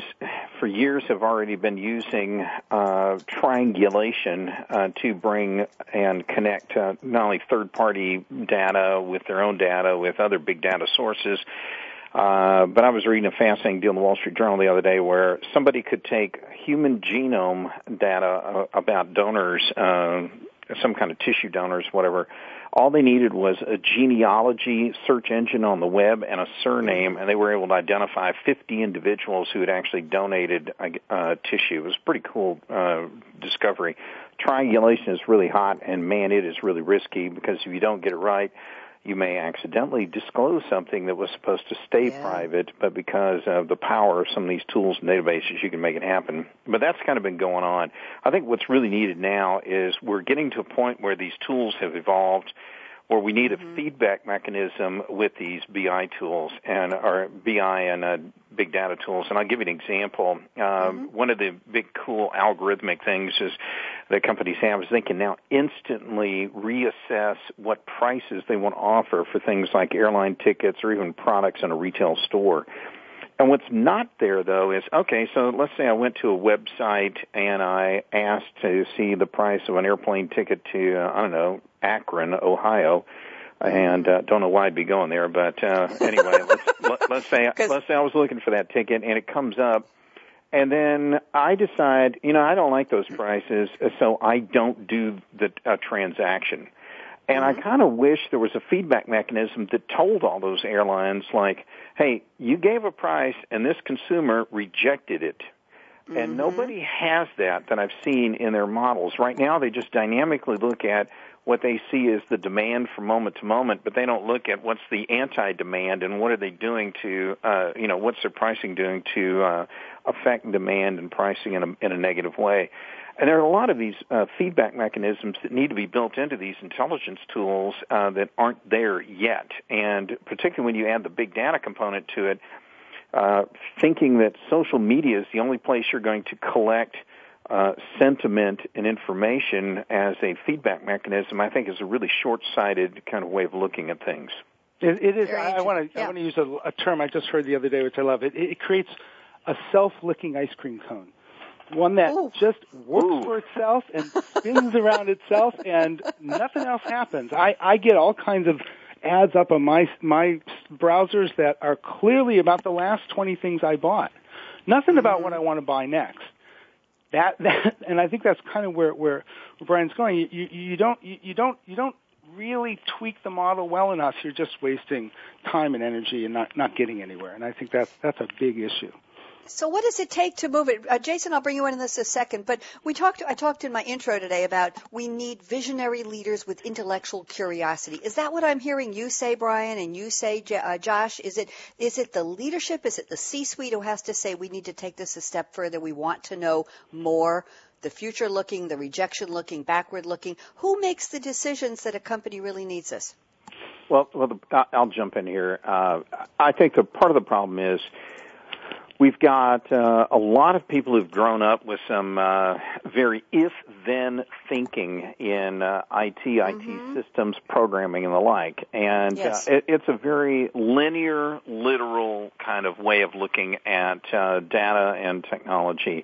for years, have already been using uh, triangulation uh, to bring and connect uh, not only third-party data with their own data with other big data sources. Uh, but I was reading a fascinating deal in the Wall Street Journal the other day where somebody could take human genome data about donors, some kind of tissue donors, whatever, all they needed was a genealogy search engine on the web and a surname, and they were able to identify 50 individuals who had actually donated uh, tissue. It was a pretty cool uh, discovery. Triangulation is really hot, and man, it is really risky because if you don't get it right, you may accidentally disclose something that was supposed to stay yeah. private, but because of the power of some of these tools and databases, you can make it happen. But that's kind of been going on. I think what's really needed now is we're getting to a point where these tools have evolved where we need a mm-hmm. feedback mechanism with these BI tools and our BI and uh, big data tools. And I'll give you an example. Um, mm-hmm. One of the big cool algorithmic things is that companies have is they can now instantly reassess what prices they want to offer for things like airline tickets or even products in a retail store. And what's not there though is okay, so let's say I went to a website and I asked to see the price of an airplane ticket to uh, I don't know, Akron, Ohio. and uh, don't know why I'd be going there, but uh, anyway, let's let, let's say let's say I was looking for that ticket and it comes up, and then I decide, you know, I don't like those prices, so I don't do the uh, transaction. And I kind of wish there was a feedback mechanism that told all those airlines, like, hey, you gave a price and this consumer rejected it. Mm-hmm. And nobody has that that I've seen in their models. Right now, they just dynamically look at what they see as the demand from moment to moment, but they don't look at what's the anti-demand and what are they doing to, uh, you know, what's their pricing doing to uh, affect demand and pricing in a, in a negative way. And there are a lot of these uh, feedback mechanisms that need to be built into these intelligence tools uh, that aren't there yet. And particularly when you add the big data component to it, uh, thinking that social media is the only place you're going to collect uh, sentiment and information as a feedback mechanism, I think is a really short-sighted kind of way of looking at things. it, it is. I want to. Yeah. I want to use a, a, term I just heard the other day, which I love. It, it creates a self-licking ice cream cone, one that Ooh. just works Ooh. for itself and spins around itself, and nothing else happens. I, I get all kinds of ads up on my my browsers that are clearly about the last 20 things I bought. Nothing about what mm-hmm. I want to buy next. That, that and I think that's kind of where where Brian's going. You you, you don't you, you don't you don't really tweak the model well enough. You're just wasting time and energy and not not getting anywhere. And I think that's that's a big issue. So what does it take to move it? Uh, Jason, I'll bring you in on this a second, but we talked, I talked in my intro today about we need visionary leaders with intellectual curiosity. Is that what I'm hearing you say, Brian, and you say, uh, Josh? Is it, is it the leadership? Is it the C-suite who has to say we need to take this a step further? We want to know more? The future looking, the rejection looking, backward looking. Who makes the decisions that a company really needs us? Well, well, I'll jump in here. Uh, I think the part of the problem is We've got uh, a lot of people who've grown up with some uh, very if-then thinking in uh, IT, mm-hmm. IT systems, programming, and the like. And uh, yes. it, it's a very linear, literal kind of way of looking at uh, data and technology.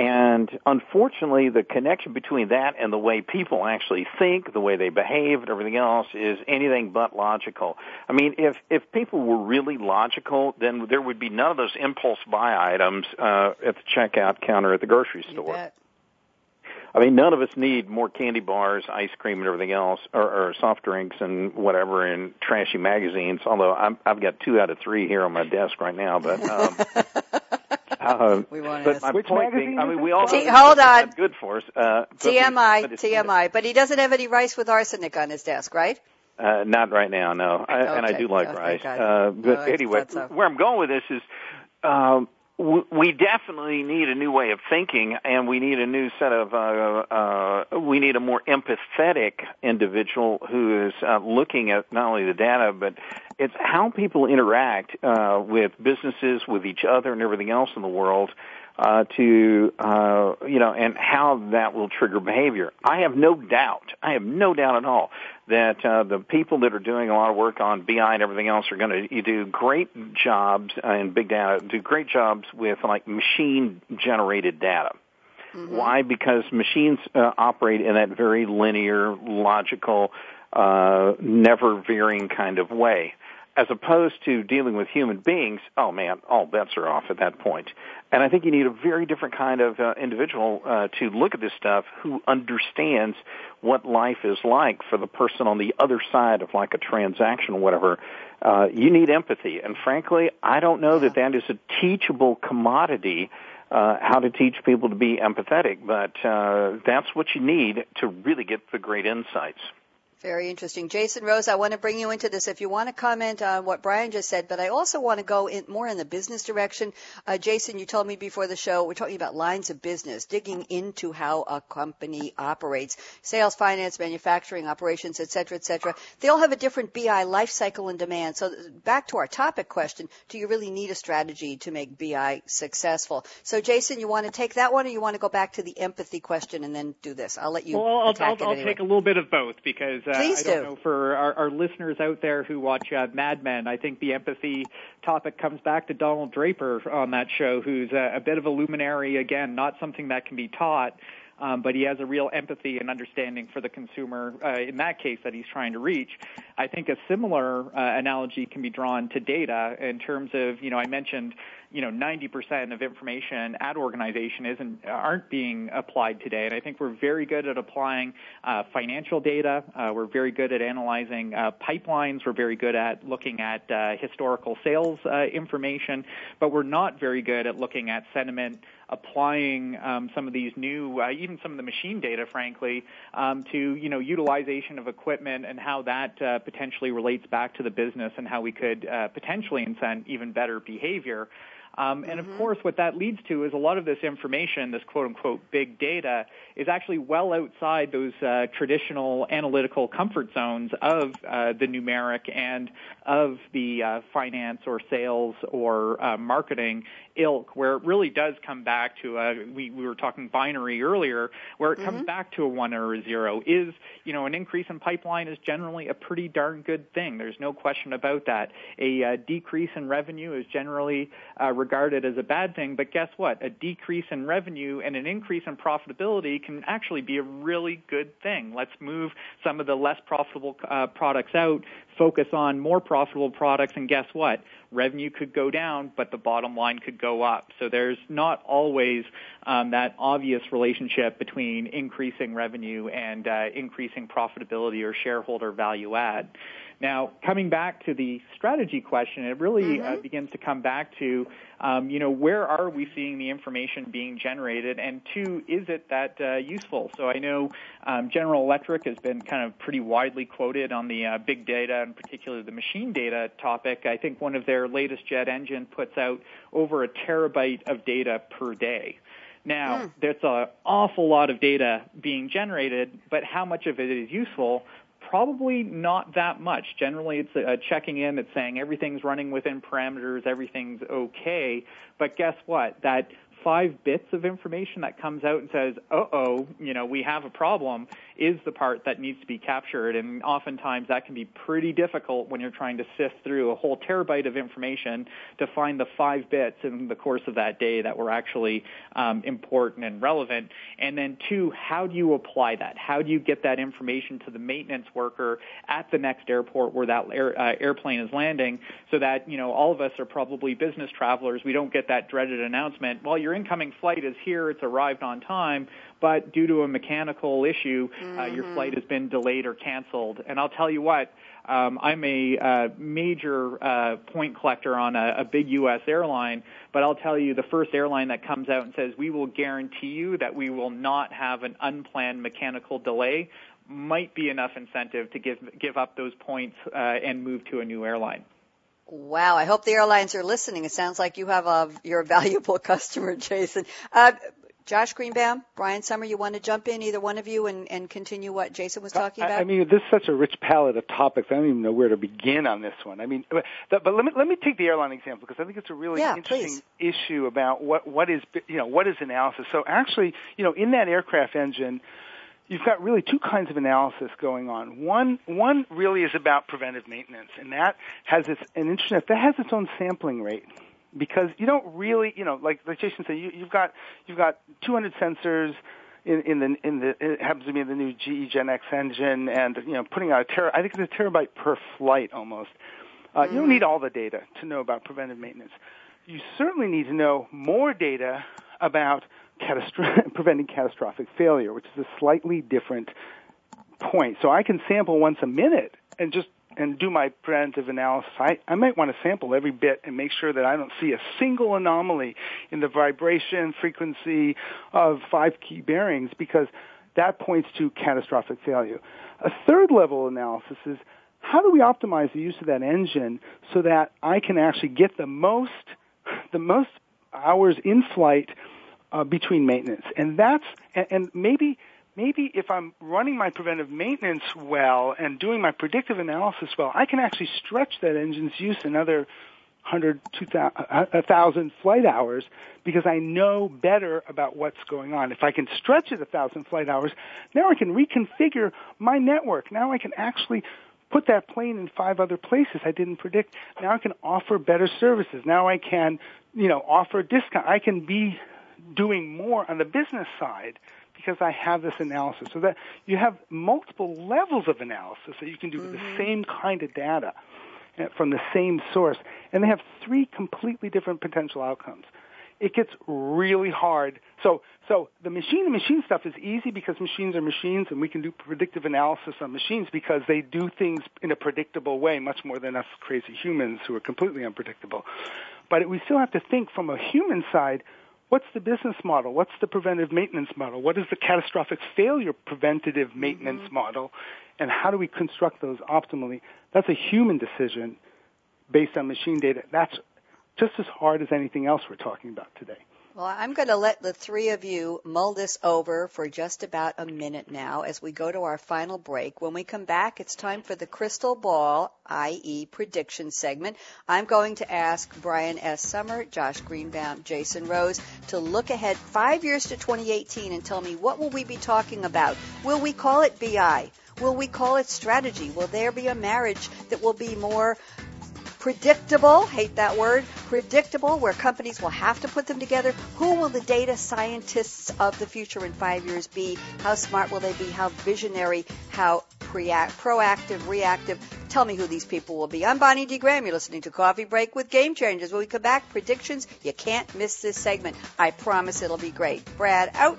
And unfortunately, the connection between that and the way people actually think, the way they behave, and everything else is anything but logical. I mean, if if people were really logical, then there would be none of those impulse buy items uh, at the checkout counter at the grocery store. I mean, none of us need more candy bars, ice cream, and everything else, or, or soft drinks and whatever, and trashy magazines. Although I'm, I've got two out of three here on my desk right now, but um, Uh, we want but my Which point being, I mean, we all T- hold on. Good for us. Uh, TMI, but TMI. But he doesn't have any rice with arsenic on his desk, right? Uh, not right now, no. I, okay. And I do like okay, rice. Uh, but oh, anyway, so. where I'm going with this is, um, we definitely need a new way of thinking and we need a new set of uh, uh, we need a more empathetic individual who is uh, looking at not only the data but it's how people interact uh, with businesses with each other and everything else in the world uh, to uh, you know, and how that will trigger behavior. I have no doubt. I have no doubt at all that uh, the people that are doing a lot of work on BI and everything else are going to do great jobs in big data. Do great jobs with like machine generated data. Mm-hmm. Why? Because machines uh, operate in that very linear, logical, uh, never veering kind of way as opposed to dealing with human beings, oh man, all bets are off at that point. And I think you need a very different kind of uh, individual uh, to look at this stuff who understands what life is like for the person on the other side of like a transaction or whatever. Uh, you need empathy, and frankly, I don't know that that is a teachable commodity. Uh, how to teach people to be empathetic, but uh, that's what you need to really get the great insights. Very interesting. Jason Rose, I want to bring you into this if you want to comment on what Brian just said, but I also want to go in more in the business direction. Uh, Jason, you told me before the show, we're talking about lines of business, digging into how a company operates, sales, finance, manufacturing, operations, et cetera, et cetera. They all have a different BI life cycle and demand. So back to our topic question, do you really need a strategy to make BI successful? So Jason, you want to take that one or you want to go back to the empathy question and then do this? I'll let you Well, I'll, I'll, I'll anyway. take a little bit of both because uh, Please I don't do. know for our, our listeners out there who watch uh, Mad Men, I think the empathy topic comes back to Donald Draper on that show, who's a, a bit of a luminary again, not something that can be taught. um, but he has a real empathy and understanding for the consumer uh, in that case that he's trying to reach. I think a similar uh, analogy can be drawn to data in terms of, you know, I mentioned you know 90% of information at organization isn't aren't being applied today. And i think we're very good at applying uh, financial data. Uh, we're very good at analyzing uh, pipelines. We're very good at looking at uh, historical sales uh, information. But we're not very good at looking at sentiment applying um, some of these new, uh, even some of the machine data, frankly, um, to you know utilization of equipment and how that uh, potentially relates back to the business and how we could uh, potentially incent even better behavior. Um, and mm-hmm. of course, what that leads to is a lot of this information, this quote unquote big data, is actually well outside those uh, traditional analytical comfort zones of uh, the numeric and of the uh, finance or sales or uh, marketing ilk, where it really does come back to a, we, we were talking binary earlier, where it mm-hmm. comes back to a one or a zero. Is, you know, an increase in pipeline is generally a pretty darn good thing. There's no question about that. A uh, decrease in revenue is generally uh, regarded as a bad thing, but guess what? A decrease in revenue and an increase in profitability can actually be a really good thing. Let's move some of the less profitable uh, products out, focus on more profitable products, and guess what? Revenue could go down, but the bottom line could go up. So there's not always um, that obvious relationship between increasing revenue and uh, increasing profitability or shareholder value add. Now, coming back to the strategy question, it really uh, mm-hmm. uh, begins to come back to, um, you know, where are we seeing the information being generated, and two, is it that uh, useful? So I know um, General Electric has been kind of pretty widely quoted on the uh, big data, and particularly the machine data topic. I think one of their latest jet engine puts out over a terabyte of data per day. Now, mm. there's an awful lot of data being generated, but how much of it is useful? Probably not that much. Generally, it's a checking in. It's saying everything's running within parameters, everything's okay. But guess what? That five bits of information that comes out and says, "Uh oh, you know, we have a problem," is the part that needs to be captured. And oftentimes that can be pretty difficult when you're trying to sift through a whole terabyte of information to find the five bits in the course of that day that were actually um, important and relevant. And then two, how do you apply that? How do you get that information to the maintenance worker at the next airport where that air, uh, airplane is landing, so that you know all of us are probably business travelers. We don't get that dreaded announcement. Well, your incoming flight is here. It's arrived on time but due to a mechanical issue, mm-hmm. uh, your flight has been delayed or canceled. And I'll tell you what, um, I'm a uh, major uh, point collector on a, a big U.S. airline, but I'll tell you the first airline that comes out and says we will guarantee you that we will not have an unplanned mechanical delay might be enough incentive to give give up those points uh, and move to a new airline. Wow, I hope the airlines are listening. It sounds like you have a you're a valuable customer, Jason. Uh, Josh Greenbaum, Brian Sommer, you want to jump in, either one of you, and, and continue what Jason was talking about? I, I mean, this is such a rich palette of topics. I don't even know where to begin on this one. I mean, but, but let me let me take the airline example because I think it's a really yeah, interesting please. issue about what what is you know what is analysis. So actually, you know, in that aircraft engine you've got really two kinds of analysis going on. One, one really is about preventive maintenance, and that has its an internet that has its own sampling rate because you don't really, you know, like like Jason said, you, you've got you've got 200 sensors in, in the in the it happens to be in the new GE GEnx engine, and you know, putting out a tera, I think it's a terabyte per flight almost. Uh, mm-hmm. You don't need all the data to know about preventive maintenance. You certainly need to know more data about catastro- preventing catastrophic failure, which is a slightly different point. So I can sample once a minute and just and do my preventive analysis, I, I might want to sample every bit and make sure that I don't see a single anomaly in the vibration frequency of five key bearings because that points to catastrophic failure. A third level analysis is how do we optimize the use of that engine so that I can actually get the most, the most hours in flight uh, between maintenance, and that's and, and maybe maybe if I'm running my preventive maintenance well and doing my predictive analysis well, I can actually stretch that engine's use another 100, 1,000 flight hours because I know better about what's going on. If I can stretch it a 1,000 flight hours, now I can reconfigure my network. Now I can actually put that plane in five other places I didn't predict. Now I can offer better services. Now I can, you know, offer discount. I can be doing more on the business side because I have this analysis. So that you have multiple levels of analysis that you can do mm-hmm. with the mm-hmm. same kind of data uh, from the same source, and they have three completely different potential outcomes. It gets really hard. So, so the machine to machine stuff is easy because machines are machines, and we can do predictive analysis on machines because they do things in a predictable way, much more than us crazy humans who are completely unpredictable. But we still have to think from a human side what's the business model? What's the preventive maintenance model? What is the catastrophic failure preventative maintenance mm-hmm. model? And how do we construct those optimally? That's a human decision based on machine data. That's just as hard as anything else we're talking about today. Well, I'm going to let the three of you mull this over for just about a minute now as we go to our final break. When we come back, it's time for the crystal ball, i.e. prediction segment. I'm going to ask Brian S. Sommer, Josh Greenbaum, Jason Rose to look ahead five years to 2018 and tell me what will we be talking about? Will we call it BI? Will we call it strategy? Will there be a marriage that will be more predictable, hate that word, predictable, where companies will have to put them together. Who will the data scientists of the future in five years be? How smart will they be? How visionary? How proactive, reactive? Tell me who these people will be. I'm Bonnie D. Graham. You're listening to Coffee Break with Game Changers. When we come back, predictions. You can't miss this segment. I promise it'll be great. Brad out.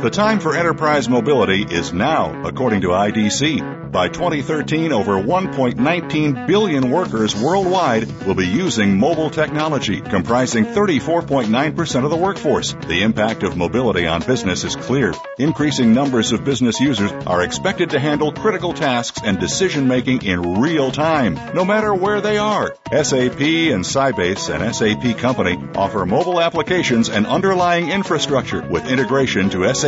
The time for enterprise mobility is now, according to IDC. By 2013, over 1.19 billion workers worldwide will be using mobile technology, comprising 34.9% of the workforce. The impact of mobility on business is clear. Increasing numbers of business users are expected to handle critical tasks and decision making in real time, no matter where they are. SAP and Sybase, an SAP company, offer mobile applications and underlying infrastructure with integration to SAP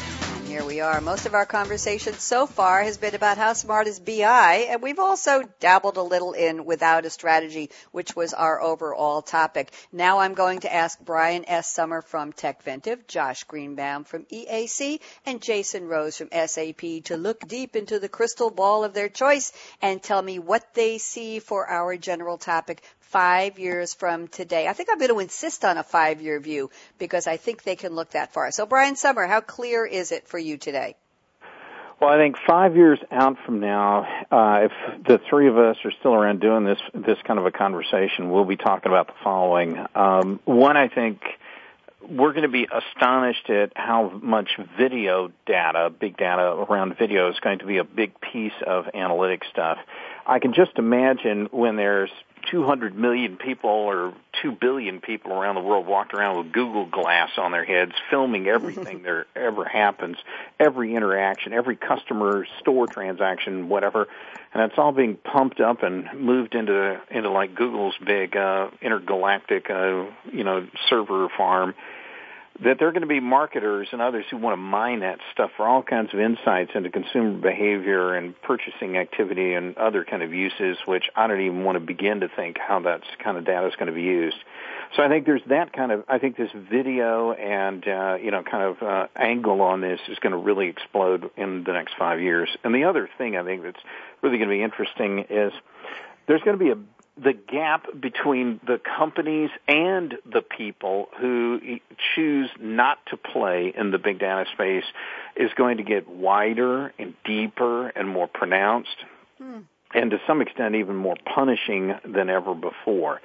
we are. Most of our conversation so far has been about how smart is BI, and we've also dabbled a little in without a strategy, which was our overall topic. Now I'm going to ask Brian S. Sommer from TechVentive, Josh Greenbaum from EAC, and Jason Rose from SAP to look deep into the crystal ball of their choice and tell me what they see for our general topic five years from today. I think I'm going to insist on a five year view because I think they can look that far. So Brian Sommer, how clear is it for you today? Well, I think five years out from now, uh, if the three of us are still around doing this this kind of a conversation, we'll be talking about the following. Um, one, I think we're going to be astonished at how much video data, big data around video, is going to be a big piece of analytic stuff. I can just imagine when there's 200 million people or 2 billion people around the world walked around with Google Glass on their heads, filming everything that ever happens, every interaction, every customer store transaction, whatever, and it's all being pumped up and moved into into like Google's big uh, intergalactic, uh, you know, server farm that there are going to be marketers and others who want to mine that stuff for all kinds of insights into consumer behavior and purchasing activity and other kind of uses, which I don't even want to begin to think how that kind of data is going to be used. So I think there's that kind of, I think this video and, uh, you know, kind of uh, angle on this is going to really explode in the next five years. And the other thing I think that's really going to be interesting is there's going to be a the gap between the companies and the people who choose not to play in the big data space is going to get wider and deeper and more pronounced, hmm. and to some extent even more punishing than ever before.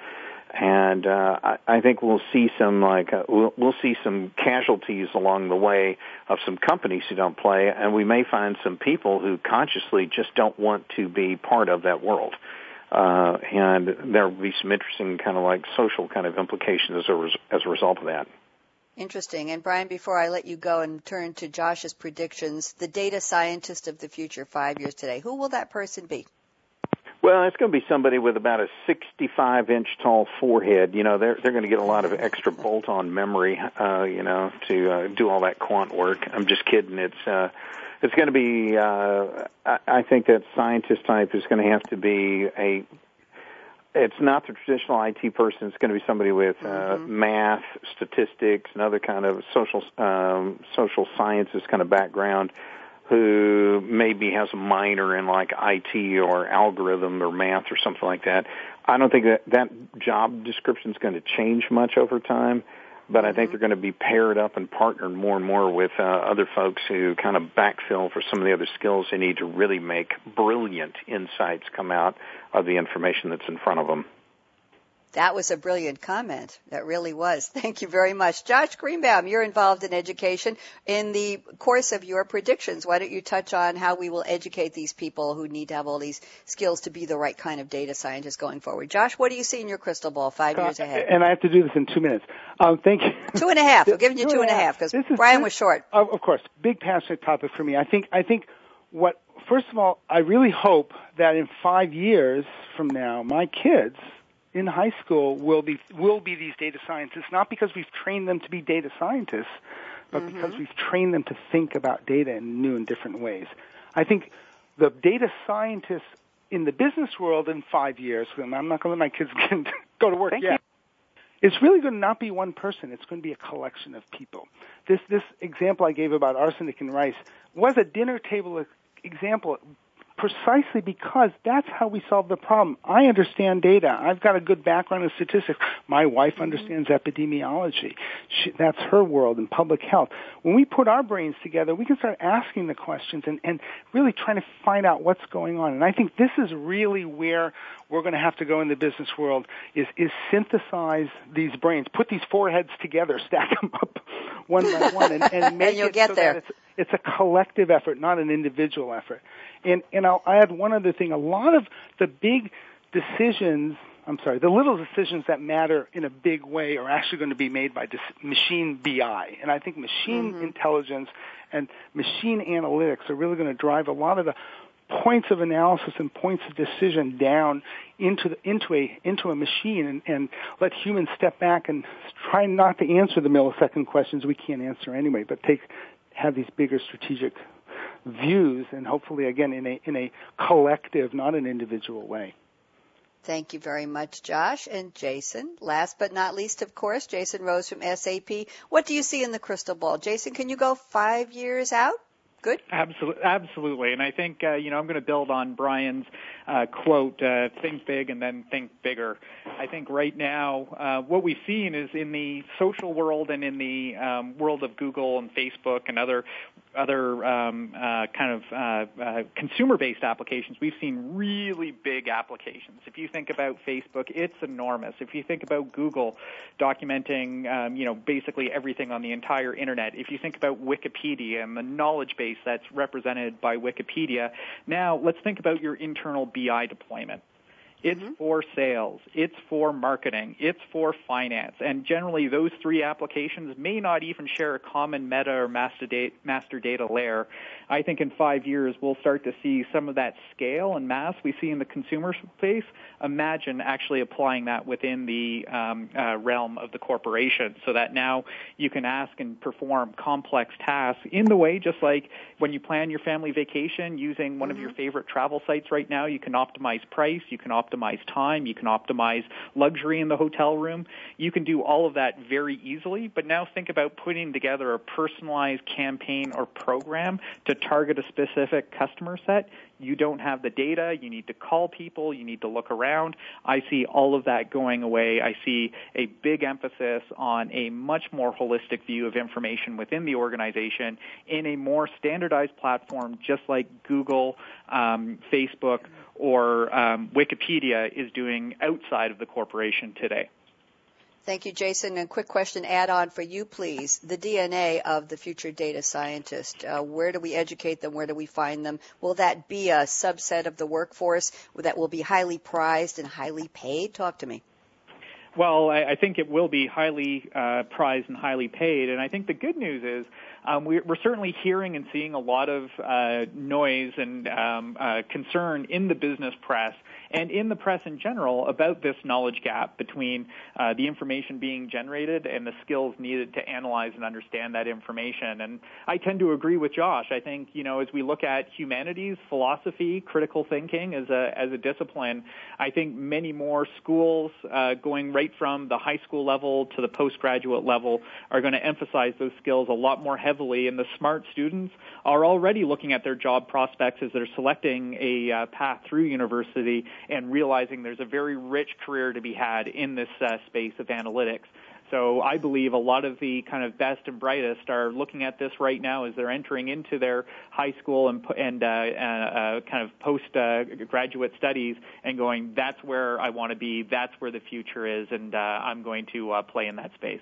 and uh, I, I think we'll see some like uh, we'll, we'll see some casualties along the way of some companies who don't play, and we may find some people who consciously just don't want to be part of that world. Uh, and there will be some interesting kind of like social kind of implications as a, res- as a result of that. Interesting. And Brian, before I let you go and turn to Josh's predictions, the data scientist of the future five years today, who will that person be? Well, it's going to be somebody with about a 65 inch tall forehead. You know, they're they're going to get a lot of extra bolt on memory. Uh, you know, to uh, do all that quant work. I'm just kidding. It's uh, it's going to be. Uh, I, I think that scientist type is going to have to be a. It's not the traditional IT person. It's going to be somebody with uh, mm-hmm. math, statistics, and other kind of social um, social sciences kind of background who maybe has a minor in like IT or algorithm or math or something like that. I don't think that that job description is going to change much over time, but I think mm-hmm. they're going to be paired up and partnered more and more with uh, other folks who kind of backfill for some of the other skills they need to really make brilliant insights come out of the information that's in front of them. That was a brilliant comment. That really was. Thank you very much. Josh Greenbaum, you're involved in education. In the course of your predictions, why don't you touch on how we will educate these people who need to have all these skills to be the right kind of data scientists going forward? Josh, what do you see in your crystal ball five uh, years ahead? And I have to do this in two minutes. Um, thank you. Two and a half. We're giving you two, two and a half because Brian was short. Of course. Big passionate topic for me. I think, I think what, first of all, I really hope that in five years from now, my kids – in high school will be will be these data scientists, not because we've trained them to be data scientists, but mm-hmm. because we've trained them to think about data in new and different ways. I think the data scientists in the business world in five years, and I'm not going to let my kids get, go to work Thank yet. You. It's really going to not be one person. It's going to be a collection of people. This this example I gave about arsenic and rice was a dinner table example precisely because that's how we solve the problem. I understand data. I've got a good background in statistics. My wife mm-hmm. understands epidemiology. She, that's her world in public health. When we put our brains together, we can start asking the questions and, and really trying to find out what's going on. And I think this is really where we're going to have to go in the business world is, is synthesize these brains, put these foreheads together, stack them up one by one, and, and make and you'll it get so there. that it's, it's a collective effort, not an individual effort. And and I'll add one other thing. A lot of the big decisions, I'm sorry, the little decisions that matter in a big way are actually going to be made by dis- machine BI. And I think machine mm-hmm. intelligence and machine analytics are really going to drive a lot of the points of analysis and points of decision down into the, into a into a machine and, and let humans step back and try not to answer the millisecond questions we can't answer anyway, but take have these bigger strategic views and hopefully again in a in a collective, not an individual way. Thank you very much, Josh and Jason. Last but not least, of course, Jason Rose from SAP. What do you see in the crystal ball? Jason, can you go five years out? Good. Absolutely, absolutely. And I think uh, you know I'm going to build on Brian's uh, quote: uh, "Think big and then think bigger." I think right now uh, what we've seen is in the social world and in the um, world of Google and Facebook and other other um, uh, kind of uh, uh, consumer-based applications, we've seen really big applications. If you think about Facebook, it's enormous. If you think about Google documenting, um, you know, basically everything on the entire internet. If you think about Wikipedia and the knowledge base that's represented by Wikipedia, now let's think about your internal BI deployment. It's mm-hmm. for sales. It's for marketing. It's for finance. And generally, those three applications may not even share a common meta or master data, master data layer. I think in five years, we'll start to see some of that scale and mass we see in the consumer space. Imagine actually applying that within the um, uh, realm of the corporation so that now you can ask and perform complex tasks in the way just like when you plan your family vacation using one mm-hmm. of your mm-hmm. favorite travel sites right now, you can optimize price, you can optimize optimize time, you can optimize luxury in the hotel room. You can do all of that very easily, but now think about putting together a personalized campaign or program to target a specific customer set you don't have the data, you need to call people, you need to look around. I see all of that going away. I see a big emphasis on a much more holistic view of information within the organization in a more standardized platform, just like Google, um, Facebook, or um, Wikipedia is doing outside of the corporation today. Thank you, Jason. And quick question add on for you, please. The DNA of the future data scientist. Uh, where do we educate them? Where do we find them? Will that be a subset of the workforce that will be highly prized and highly paid? Talk to me. Well, I, I think it will be highly uh, prized and highly paid. And I think the good news is um, we, are certainly hearing and seeing a lot of uh, noise and um, uh, concern in the business press and in the press in general about this knowledge gap between uh, the information being generated and the skills needed to analyze and understand that information. And I tend to agree with Josh. I think you know as we look at humanities, philosophy, critical thinking as a as a discipline, I think many more schools uh, going right from the high school level to the postgraduate level are going to emphasize those skills a lot more heavily. And the smart students are already looking at their job prospects as they're selecting a uh, path through university and realizing there's a very rich career to be had in this uh, space of analytics. So I believe a lot of the kind of best and brightest are looking at this right now as they're entering into their high school and, and uh, uh, kind of post uh, graduate studies and going, that's where I want to be, that's where the future is, and uh, I'm going to uh, play in that space.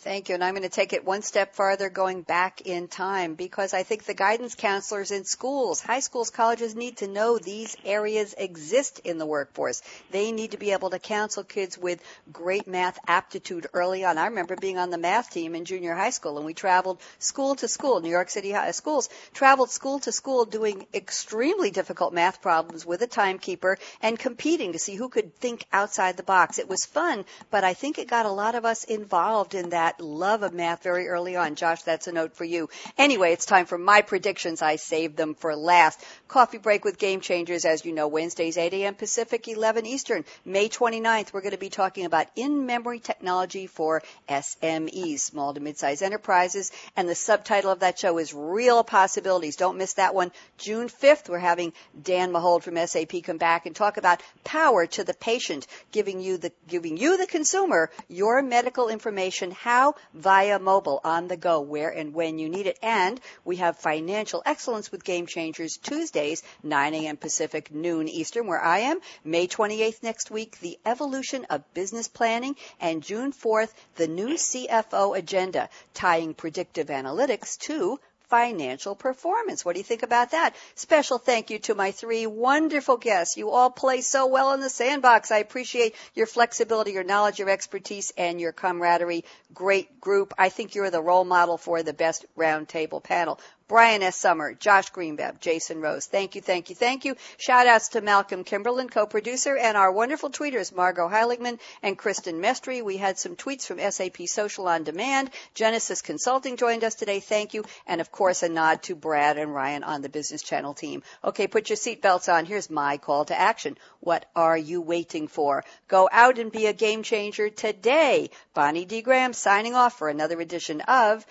Thank you. And I'm going to take it one step farther going back in time because I think the guidance counselors in schools, high schools, colleges need to know these areas exist in the workforce. They need to be able to counsel kids with great math aptitude early on. I remember being on the math team in junior high school and we traveled school to school, New York City high schools, traveled school to school doing extremely difficult math problems with a timekeeper and competing to see who could think outside the box. It was fun, but I think it got a lot of us involved in that that love of math very early on. Josh, that's a note for you. Anyway, it's time for my predictions. I saved them for last. Coffee break with game changers, as you know, Wednesdays 8 a.m. Pacific, 11 Eastern. May 29th, we're going to be talking about in-memory technology for SMEs, small to mid-sized enterprises. And the subtitle of that show is Real Possibilities. Don't miss that one. June 5th, we're having Dan Mahold from SAP come back and talk about power to the patient, giving you the, giving you the consumer your medical information, how now via mobile on the go where and when you need it. And we have financial excellence with Game Changers Tuesdays, 9 a.m. Pacific, noon Eastern, where I am. May 28th next week, the evolution of business planning. And June 4th, the new CFO agenda, tying predictive analytics to financial performance. What do you think about that? Special thank you to my three wonderful guests. You all play so well in the sandbox. I appreciate your flexibility, your knowledge, your expertise, and your camaraderie. Great group. I think you're the role model for the best roundtable panel. Brian S. Sommer, Josh Greenbaum, Jason Rose. Thank you, thank you, thank you. Shout outs to Malcolm Kimberlin, co-producer, and our wonderful tweeters, Margot Heiligman and Kristen Mestry. We had some tweets from SAP Social on Demand. Genesis Consulting joined us today. Thank you. And of course, a nod to Brad and Ryan on the Business Channel team. Okay, put your seatbelts on. Here's my call to action. What are you waiting for? Go out and be a game changer today. Bonnie D. Graham signing off for another edition of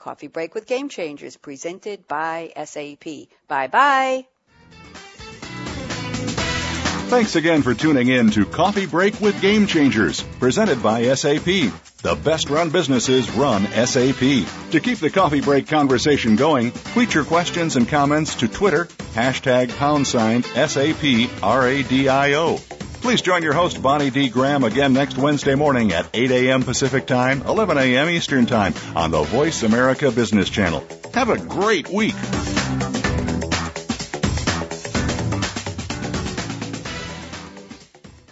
Coffee Break with Game Changers, presented by SAP. Bye bye. Thanks again for tuning in to Coffee Break with Game Changers, presented by SAP. The best run businesses run SAP. To keep the coffee break conversation going, tweet your questions and comments to Twitter, hashtag pound sign SAP RADIO. Please join your host, Bonnie D. Graham, again next Wednesday morning at 8 a.m. Pacific Time, 11 a.m. Eastern Time on the Voice America Business Channel. Have a great week.